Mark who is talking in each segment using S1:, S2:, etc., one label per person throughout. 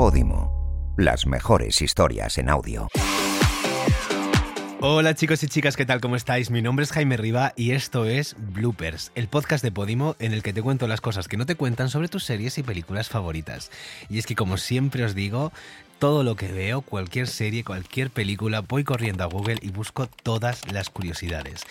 S1: Podimo, las mejores historias en audio.
S2: Hola chicos y chicas, ¿qué tal? ¿Cómo estáis? Mi nombre es Jaime Riva y esto es Bloopers, el podcast de Podimo en el que te cuento las cosas que no te cuentan sobre tus series y películas favoritas. Y es que como siempre os digo, todo lo que veo, cualquier serie, cualquier película, voy corriendo a Google y busco todas las curiosidades.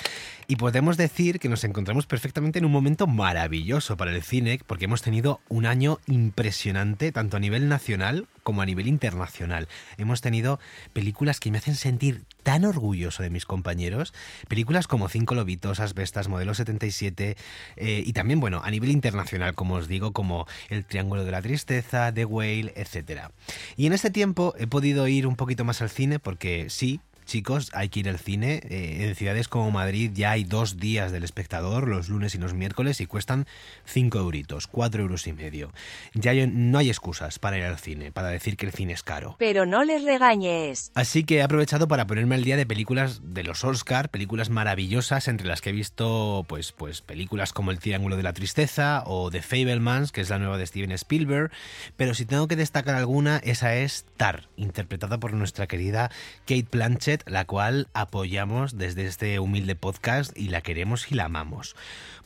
S2: Y podemos decir que nos encontramos perfectamente en un momento maravilloso para el cine, porque hemos tenido un año impresionante, tanto a nivel nacional como a nivel internacional. Hemos tenido películas que me hacen sentir tan orgulloso de mis compañeros, películas como Cinco Lobitos, Asbestas, Modelo 77, eh, y también, bueno, a nivel internacional, como os digo, como El Triángulo de la Tristeza, The Whale, etc. Y en este tiempo he podido ir un poquito más al cine porque sí, chicos, hay que ir al cine. Eh, en ciudades como Madrid ya hay dos días del espectador, los lunes y los miércoles, y cuestan 5 euritos, 4 euros y medio. Ya no hay excusas para ir al cine, para decir que el cine es caro.
S3: Pero no les regañes.
S2: Así que he aprovechado para ponerme al día de películas de los Oscar, películas maravillosas, entre las que he visto pues, pues películas como El Triángulo de la Tristeza o The Fablemans, que es la nueva de Steven Spielberg. Pero si tengo que destacar alguna, esa es Tar, interpretada por nuestra querida Kate Blanchett la cual apoyamos desde este humilde podcast y la queremos y la amamos.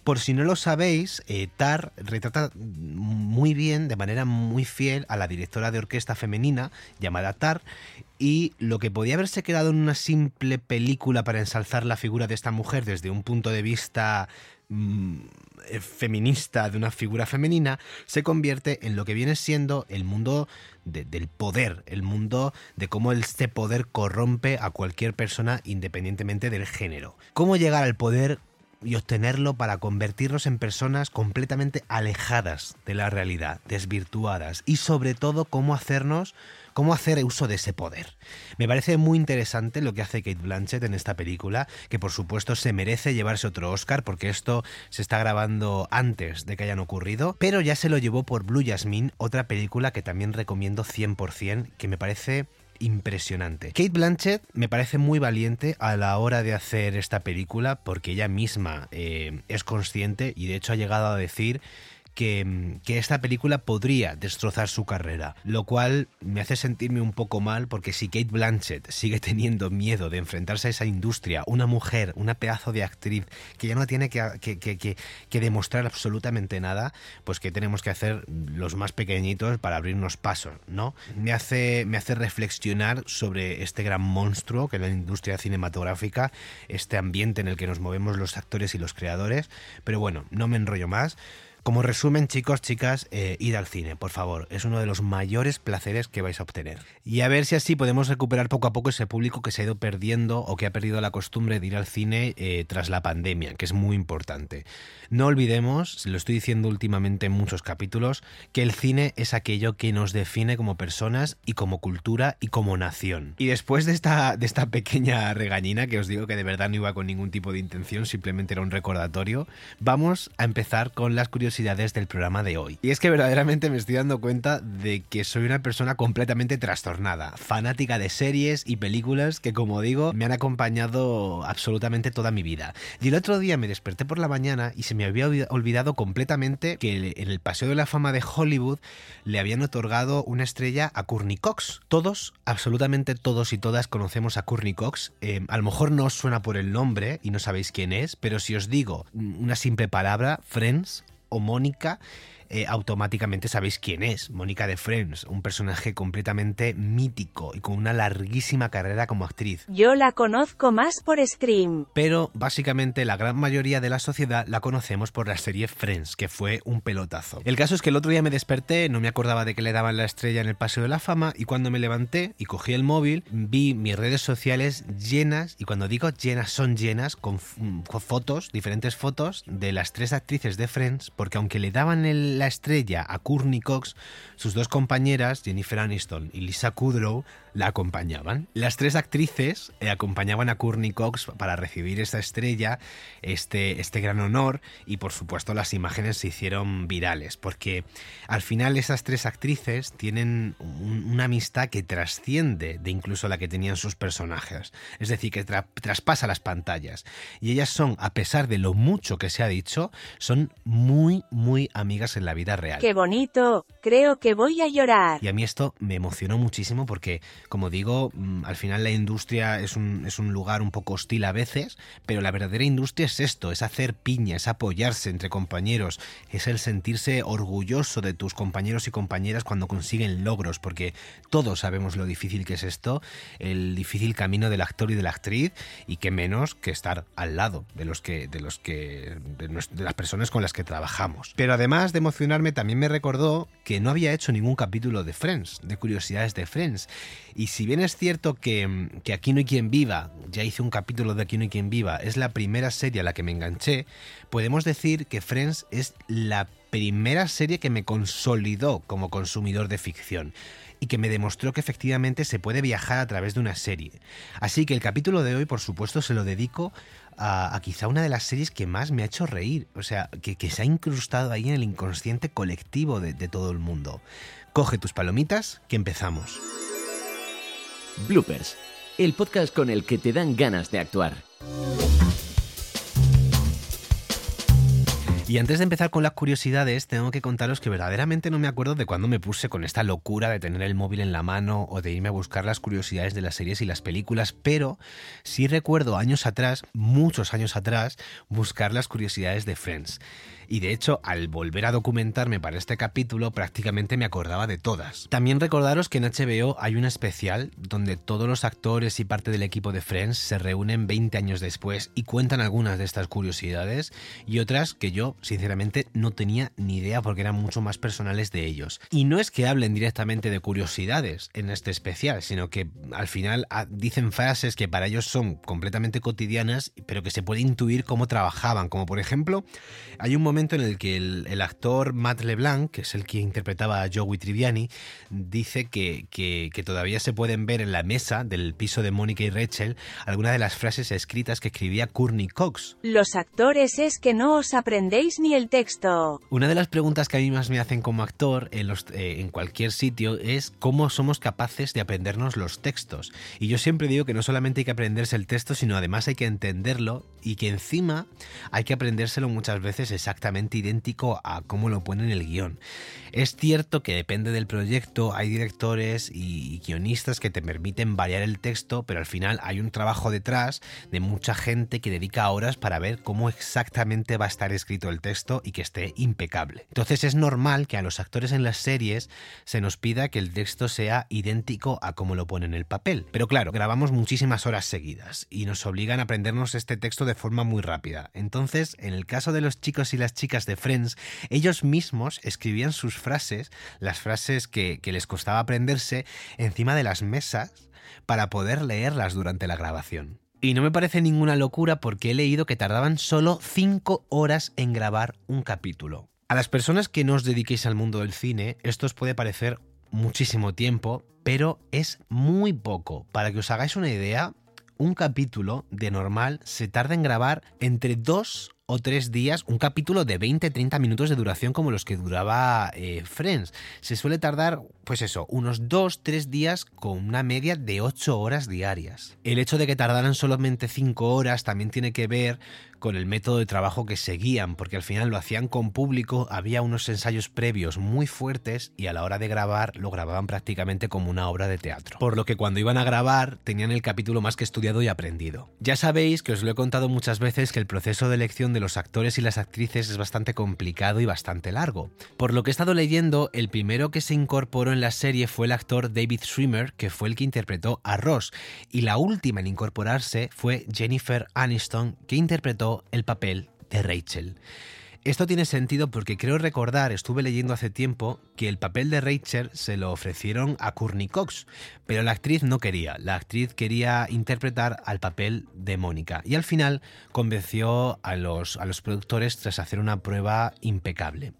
S2: Por si no lo sabéis, eh, Tar retrata muy bien, de manera muy fiel, a la directora de orquesta femenina llamada Tar y lo que podía haberse quedado en una simple película para ensalzar la figura de esta mujer desde un punto de vista mm, eh, feminista de una figura femenina se convierte en lo que viene siendo el mundo del poder, el mundo de cómo este poder corrompe a cualquier persona independientemente del género. Cómo llegar al poder y obtenerlo para convertirnos en personas completamente alejadas de la realidad, desvirtuadas y sobre todo cómo hacernos cómo hacer uso de ese poder. Me parece muy interesante lo que hace Kate Blanchett en esta película, que por supuesto se merece llevarse otro Oscar porque esto se está grabando antes de que hayan ocurrido, pero ya se lo llevó por Blue Jasmine, otra película que también recomiendo 100%, que me parece impresionante. Kate Blanchett me parece muy valiente a la hora de hacer esta película porque ella misma eh, es consciente y de hecho ha llegado a decir que, esta película podría destrozar su carrera, lo cual me hace sentirme un poco mal porque si Kate Blanchett sigue teniendo miedo de enfrentarse a esa industria, una mujer, una pedazo de actriz que ya no tiene que, que, demostrar absolutamente nada, pues que tenemos que hacer los más pequeñitos para abrirnos pasos, ¿no? Me hace, me hace reflexionar sobre este gran monstruo que es la industria cinematográfica, este ambiente en el que nos movemos los actores y los creadores, pero bueno, no me enrollo más. Como resumen, chicos, chicas, eh, ir al cine, por favor. Es uno de los mayores placeres que vais a obtener. Y a ver si así podemos recuperar poco a poco ese público que se ha ido perdiendo o que ha perdido la costumbre de ir al cine eh, tras la pandemia, que es muy importante. No olvidemos, lo estoy diciendo últimamente en muchos capítulos, que el cine es aquello que nos define como personas y como cultura y como nación. Y después de esta, de esta pequeña regañina, que os digo que de verdad no iba con ningún tipo de intención, simplemente era un recordatorio, vamos a empezar con las curiosidades del programa de hoy. Y es que verdaderamente me estoy dando cuenta de que soy una persona completamente trastornada, fanática de series y películas que, como digo, me han acompañado absolutamente toda mi vida. Y el otro día me desperté por la mañana y se me había olvidado completamente que en el Paseo de la Fama de Hollywood le habían otorgado una estrella a Courtney Cox. Todos, absolutamente todos y todas conocemos a Courtney Cox. Eh, a lo mejor no os suena por el nombre y no sabéis quién es, pero si os digo una simple palabra, Friends, o Mónica eh, automáticamente sabéis quién es, Mónica de Friends, un personaje completamente mítico y con una larguísima carrera como actriz.
S3: Yo la conozco más por Scream.
S2: Pero básicamente la gran mayoría de la sociedad la conocemos por la serie Friends, que fue un pelotazo. El caso es que el otro día me desperté, no me acordaba de que le daban la estrella en el Paseo de la Fama y cuando me levanté y cogí el móvil, vi mis redes sociales llenas, y cuando digo llenas son llenas, con, fotos, diferentes fotos de las tres actrices de Friends, porque aunque le daban la estrella a Courtney Cox, sus dos compañeras, Jennifer Aniston y Lisa Kudrow, la acompañaban. Las tres actrices eh, acompañaban a Courtney Cox para recibir esta estrella, este, este gran honor, y por supuesto las imágenes se hicieron virales, porque al final esas tres actrices tienen una amistad que trasciende de incluso la que tenían sus personajes, es decir, que traspasa las pantallas. Y ellas son, a pesar de lo mucho que se ha dicho, son muy, muy amigas en la vida real.
S3: ¡Qué bonito! Creo que voy a llorar.
S2: Y a mí esto me emocionó muchísimo porque como digo, mm, al final la industria es un, es un lugar un poco hostil a veces, pero la verdadera industria es esto, es hacer piña, es apoyarse entre compañeros, es el sentirse orgulloso de tus compañeros y compañeras cuando consiguen logros, porque todos sabemos lo difícil que es esto, el difícil camino del actor y de la actriz, y que menos que estar al lado de los que, de los que, de las personas con las que trabajamos. Pero además de también me recordó que no había hecho ningún capítulo de Friends, de curiosidades de Friends, y si bien es cierto que, que, Aquí no hay quien viva, ya hice un capítulo de Aquí no hay quien viva, es la primera serie a la que me enganché, podemos decir que Friends es la serie que me consolidó como consumidor de ficción y que me demostró que efectivamente se puede viajar a través de una serie. Así que el capítulo de hoy, por supuesto, se lo dedico a, quizá una de las series que más me ha hecho reír, o sea, que, se ha incrustado ahí en el inconsciente colectivo de todo el mundo. Coge tus palomitas, que empezamos.
S4: Bloopers, el podcast con el que te dan ganas de actuar.
S2: Y antes de empezar con las curiosidades, tengo que contaros que verdaderamente no me acuerdo de cuándo me puse con esta locura de tener el móvil en la mano o de irme a buscar las curiosidades de las series y las películas, pero sí recuerdo años atrás, muchos años atrás, buscar las curiosidades de Friends y de hecho al volver a documentarme para este capítulo prácticamente me acordaba de todas. También recordaros que en HBO hay un especial donde todos los actores y parte del equipo de Friends se reúnen 20 años después y cuentan algunas de estas curiosidades y otras que yo sinceramente no tenía ni idea porque eran mucho más personales de ellos. Y no es que hablen directamente de curiosidades en este especial, sino que al final ah, dicen frases que para ellos son completamente cotidianas, pero que se puede intuir cómo trabajaban, como por ejemplo, hay un momento en el que el, actor Matt LeBlanc, que es el que interpretaba a Joey Triviani, dice que, que, todavía se pueden ver en la mesa del piso de Mónica y Rachel algunas de las frases escritas que escribía Courtney Cox.
S3: Los actores es que no os aprendéis ni el texto.
S2: Una de las preguntas que a mí más me hacen como actor en, los, eh, en cualquier sitio es cómo somos capaces de aprendernos los textos. Y yo siempre digo que no solamente hay que aprenderse el texto, sino además hay que entenderlo y que encima hay que aprendérselo muchas veces exactamente idéntico a cómo lo pone en el guion. Es cierto que depende del proyecto, hay directores y guionistas que te permiten variar el texto, pero al final hay un trabajo detrás de mucha gente que dedica horas para ver cómo exactamente va a estar escrito el texto y que esté impecable. Entonces es normal que a los actores en las series se nos pida que el texto sea idéntico a cómo lo pone en el papel. Pero claro, grabamos muchísimas horas seguidas y nos obligan a aprendernos este texto de forma muy rápida. Entonces, en el caso de los chicos y las chicas de Friends, ellos mismos escribían sus frases, las frases que, les costaba aprenderse, encima de las mesas para poder leerlas durante la grabación. Y no me parece ninguna locura porque he leído que tardaban solo 5 horas en grabar un capítulo. A las personas que no os dediquéis al mundo del cine, esto os puede parecer muchísimo tiempo, pero es muy poco. Para que os hagáis una idea, un capítulo de normal se tarda en grabar entre 2 o tres días un capítulo de 20-30 minutos de duración como los que duraba eh, Friends. Se suele tardar, pues eso, unos 2-3 días con una media de 8 horas diarias. El hecho de que tardaran solamente 5 horas también tiene que ver con el método de trabajo que seguían, porque al final lo hacían con público, había unos ensayos previos muy fuertes y a la hora de grabar lo grababan prácticamente como una obra de teatro. Por lo que cuando iban a grabar tenían el capítulo más que estudiado y aprendido. Ya sabéis que os lo he contado muchas veces que el proceso de elección de los actores y las actrices es bastante complicado y bastante largo. Por lo que he estado leyendo, el primero que se incorporó en la serie fue el actor David Schwimmer, que fue el que interpretó a Ross, y la última en incorporarse fue Jennifer Aniston, que interpretó el papel de Rachel. Esto tiene sentido porque creo recordar, estuve leyendo hace tiempo, que el papel de Rachel se lo ofrecieron a Courtney Cox, pero la actriz no quería. La actriz quería interpretar al papel de Mónica y al final convenció a los, a los productores tras hacer una prueba impecable.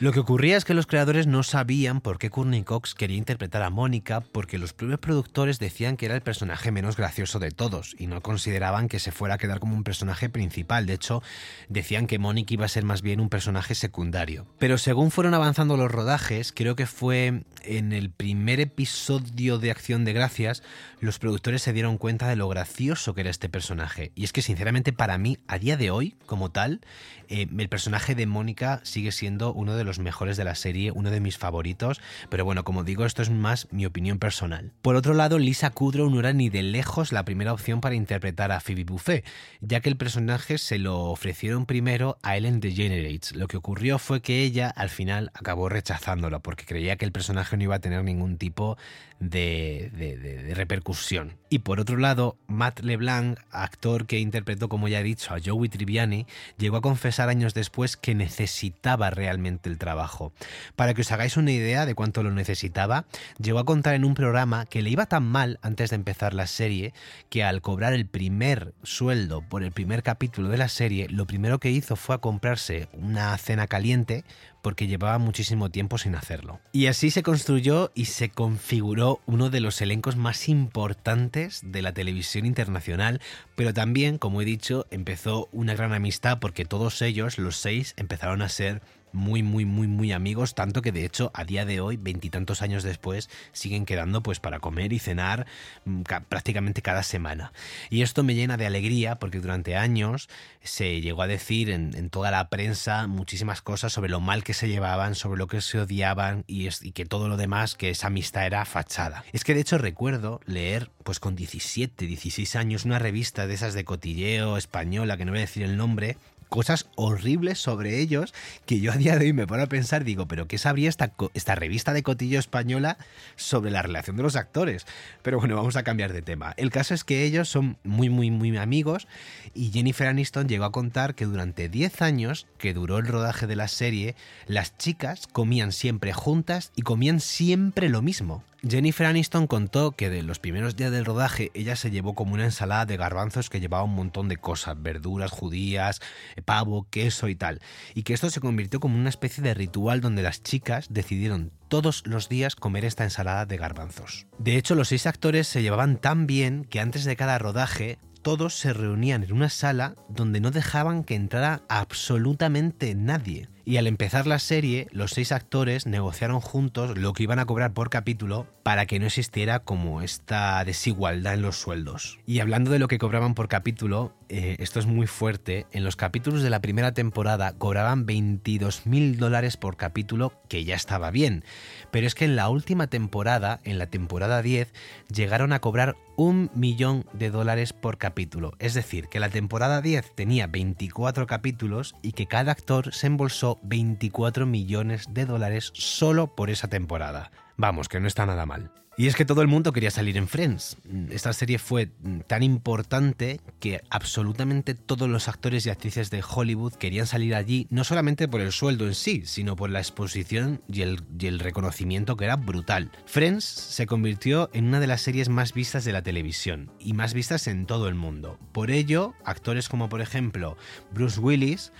S2: Lo que ocurría es que los creadores no sabían por qué Courtney Cox quería interpretar a Mónica porque los propios productores decían que era el personaje menos gracioso de todos y no consideraban que se fuera a quedar como un personaje principal. De hecho, decían que Mónica iba a ser más bien un personaje secundario. Pero según fueron avanzando los rodajes, creo que fue en el primer episodio de Acción de Gracias, los productores se dieron cuenta de lo gracioso que era este personaje. Y es que sinceramente para mí, a día de hoy, como tal, eh, el personaje de Mónica sigue siendo uno de los mejores de la serie, uno de mis favoritos, pero bueno, como digo, esto es más mi opinión personal. Por otro lado, Lisa Kudrow no era ni de lejos la primera opción para interpretar a Phoebe Buffet, ya que el personaje se lo ofrecieron primero a Ellen DeGeneres. Lo que ocurrió fue que ella al final acabó rechazándolo porque creía que el personaje no iba a tener ningún tipo de, de, repercusión. Y por otro lado, Matt LeBlanc, actor que interpretó, como ya he dicho, a Joey Tribbiani, llegó a confesar años después que necesitaba realmente el trabajo. Para que os hagáis una idea de cuánto lo necesitaba, llegó a contar en un programa que le iba tan mal antes de empezar la serie que al cobrar el primer sueldo por el primer capítulo de la serie, lo primero que hizo fue a comprarse una cena caliente porque llevaba muchísimo tiempo sin hacerlo. Y así se construyó y se configuró uno de los elencos más importantes de la televisión internacional, pero también, como he dicho, empezó una gran amistad porque todos ellos, los seis, empezaron a ser muy, muy, muy, muy amigos, tanto que de hecho a día de hoy, veintitantos años después, siguen quedando pues para comer y cenar mm, prácticamente cada semana. Y esto me llena de alegría porque durante años se llegó a decir en, toda la prensa muchísimas cosas sobre lo mal que se llevaban, sobre lo que se odiaban y, y que todo lo demás, que esa amistad era fachada. Es que de hecho recuerdo leer pues con 17, 16 años una revista de esas de cotilleo española, que no voy a decir el nombre, cosas horribles sobre ellos que yo a día de hoy me pongo a pensar, digo, pero ¿qué sabría esta, esta revista de cotillo española sobre la relación de los actores? Pero bueno, vamos a cambiar de tema. El caso es que ellos son muy, muy, muy amigos y Jennifer Aniston llegó a contar que durante 10 años que duró el rodaje de la serie, las chicas comían siempre juntas y comían siempre lo mismo. Jennifer Aniston contó que de los primeros días del rodaje ella se llevó como una ensalada de garbanzos que llevaba un montón de cosas, verduras judías, pavo, queso y tal, y que esto se convirtió como una especie de ritual donde las chicas decidieron todos los días comer esta ensalada de garbanzos. De hecho, los seis actores se llevaban tan bien que antes de cada rodaje todos se reunían en una sala donde no dejaban que entrara absolutamente nadie. Y al empezar la serie, los seis actores negociaron juntos lo que iban a cobrar por capítulo para que no existiera como esta desigualdad en los sueldos. Y hablando de lo que cobraban por capítulo, eh, esto es muy fuerte. En los capítulos de la primera temporada cobraban 22 mil dólares por capítulo, que ya estaba bien. Pero es que en la última temporada, en la temporada 10, llegaron a cobrar un millón de dólares por capítulo. Es decir, que la temporada 10 tenía 24 capítulos y que cada actor se embolsó 24 millones de dólares solo por esa temporada. Vamos, que no está nada mal. Y es que todo el mundo quería salir en Friends. Esta serie fue tan importante que absolutamente todos los actores y actrices de Hollywood querían salir allí, no solamente por el sueldo en sí, sino por la exposición y el, reconocimiento que era brutal. Friends se convirtió en una de las series más vistas de la televisión y más vistas en todo el mundo. Por ello, actores como por ejemplo Bruce Willis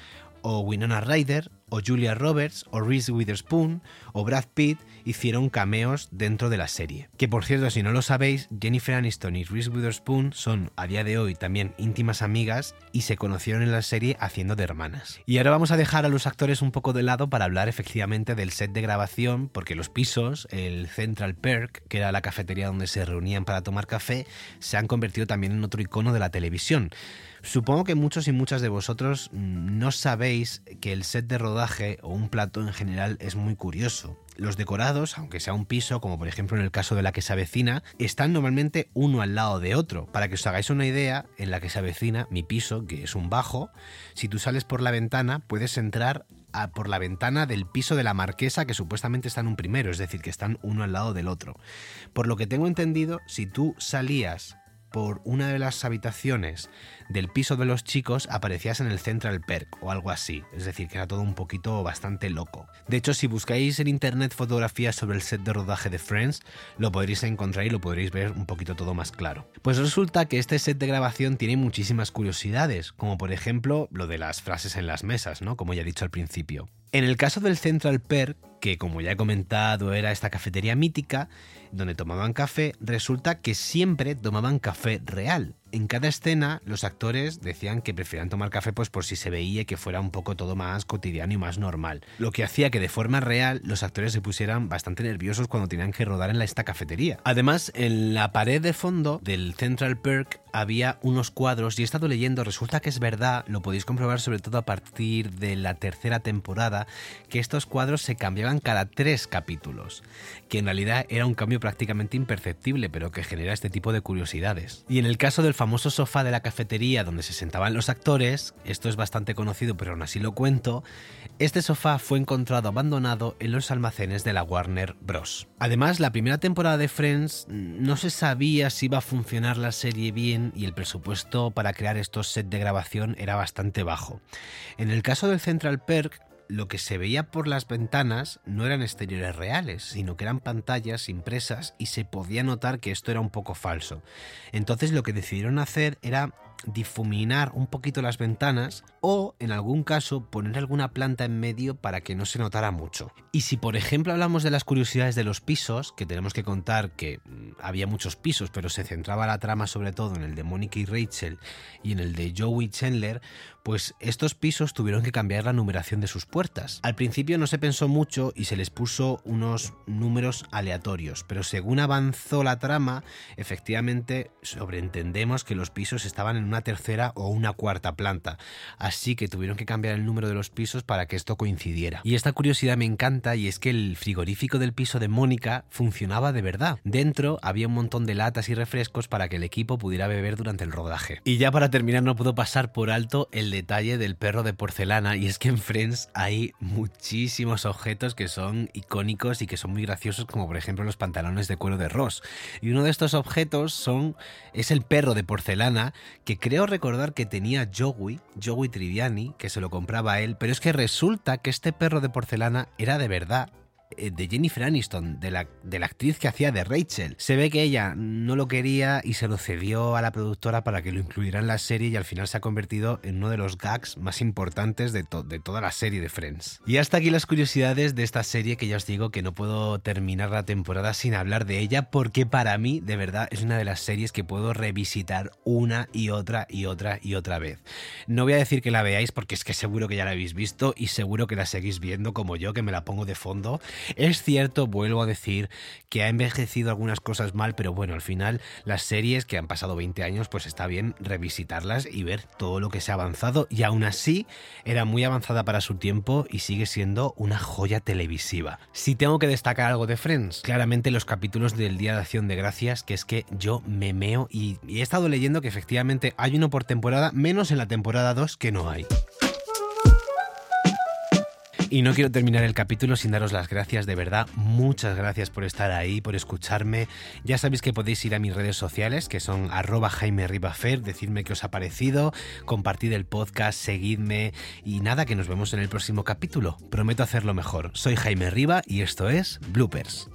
S2: o Winona Ryder, o Julia Roberts, o Reese Witherspoon, o Brad Pitt hicieron cameos dentro de la serie. Que por cierto, si no lo sabéis, Jennifer Aniston y Reese Witherspoon son a día de hoy también íntimas amigas y se conocieron en la serie haciendo de hermanas. Y ahora vamos a dejar a los actores un poco de lado para hablar efectivamente del set de grabación, porque los pisos, el Central Perk, que era la cafetería donde se reunían para tomar café, se han convertido también en otro icono de la televisión. Supongo que muchos y muchas de vosotros mm, no sabéis que el set de rodaje o un plato en general es muy curioso. Los decorados, aunque sea un piso, como por ejemplo en el caso de la que se avecina, están normalmente uno al lado de otro. Para que os hagáis una idea, en la que se avecina, mi piso, que es un bajo, si tú sales por la ventana, puedes entrar por la ventana del piso de la marquesa que supuestamente está en un primero, es decir, que están uno al lado del otro. Por lo que tengo entendido, si tú salías por una de las habitaciones del piso de los chicos aparecías en el Central Perk o algo así, es decir, que era todo un poquito bastante loco. De hecho, si buscáis en internet fotografías sobre el set de rodaje de Friends, lo podréis encontrar y lo podréis ver un poquito todo más claro. Pues resulta que este set de grabación tiene muchísimas curiosidades, como por ejemplo lo de las frases en las mesas, ¿no? Como ya he dicho al principio. En el caso del Central Perk, que como ya he comentado era esta cafetería mítica, donde tomaban café, resulta que siempre tomaban café real. En cada escena los actores decían que preferían tomar café pues por si se veía que fuera un poco todo más cotidiano y más normal. Lo que hacía que de forma real los actores se pusieran bastante nerviosos cuando tenían que rodar en esta cafetería. Además, en la pared de fondo del Central Perk había unos cuadros y he estado leyendo, resulta que es verdad, lo podéis comprobar sobre todo a partir de la tercera temporada, que estos cuadros se cambiaban cada tres capítulos, que en realidad era un cambio prácticamente imperceptible, pero que genera este tipo de curiosidades. Y en el caso del famoso sofá de la cafetería donde se sentaban los actores, esto es bastante conocido pero aún así lo cuento, este sofá fue encontrado abandonado en los almacenes de la Warner Bros. Además, la primera temporada de Friends no se sabía si iba a funcionar la serie bien y el presupuesto para crear estos sets de grabación era bastante bajo. En el caso del Central Perk, lo que se veía por las ventanas no eran exteriores reales, sino que eran pantallas impresas y se podía notar que esto era un poco falso. Entonces lo que decidieron hacer era difuminar un poquito las ventanas o, en algún caso, poner alguna planta en medio para que no se notara mucho. Y si, por ejemplo, hablamos de las curiosidades de los pisos, que tenemos que contar que mm, había muchos pisos, pero se centraba la trama sobre todo en el de Mónica y Rachel y en el de Joey Chandler, pues estos pisos tuvieron que cambiar la numeración de sus puertas. Al principio no se pensó mucho y se les puso unos números aleatorios, pero según avanzó la trama, efectivamente sobreentendemos que los pisos estaban en una tercera o una cuarta planta, así que tuvieron que cambiar el número de los pisos para que esto coincidiera. Y esta curiosidad me encanta y es que el frigorífico del piso de Mónica funcionaba de verdad. Dentro había un montón de latas y refrescos para que el equipo pudiera beber durante el rodaje. Y ya para terminar no puedo pasar por alto el detalle del perro de porcelana y es que en Friends hay muchísimos objetos que son icónicos y que son muy graciosos como por ejemplo los pantalones de cuero de Ross. Y uno de estos objetos es el perro de porcelana que creo recordar que tenía Joey, Joey Triviani, que se lo compraba a él, pero es que resulta que este perro de porcelana era de verdad de Jennifer Aniston, de la, de la actriz que hacía de Rachel. Se ve que ella no lo quería y se lo cedió a la productora para que lo incluyera en la serie y al final se ha convertido en uno de los gags más importantes de, de toda la serie de Friends. Y hasta aquí las curiosidades de esta serie que ya os digo que no puedo terminar la temporada sin hablar de ella porque para mí de verdad es una de las series que puedo revisitar una y otra y otra y otra vez. No voy a decir que la veáis porque es que seguro que ya la habéis visto y seguro que la seguís viendo como yo que me la pongo de fondo es cierto, vuelvo a decir, que ha envejecido algunas cosas mal, pero bueno, al final las series que han pasado 20 años, pues está bien revisitarlas y ver todo lo que se ha avanzado y aún así era muy avanzada para su tiempo y sigue siendo una joya televisiva. Si tengo que destacar algo de Friends, claramente los capítulos del Día de Acción de Gracias, que es que yo me meo y, y he estado leyendo que efectivamente hay uno por temporada, menos en la temporada 2 que no hay. Y no quiero terminar el capítulo sin daros las gracias, de verdad. Muchas gracias por estar ahí, por escucharme. Ya sabéis que podéis ir a mis redes sociales, que son arroba Jaime Ribafer, decirme qué os ha parecido, compartid el podcast, seguidme y nada, que nos vemos en el próximo capítulo. Prometo hacerlo mejor. Soy Jaime Riba y esto es Bloopers.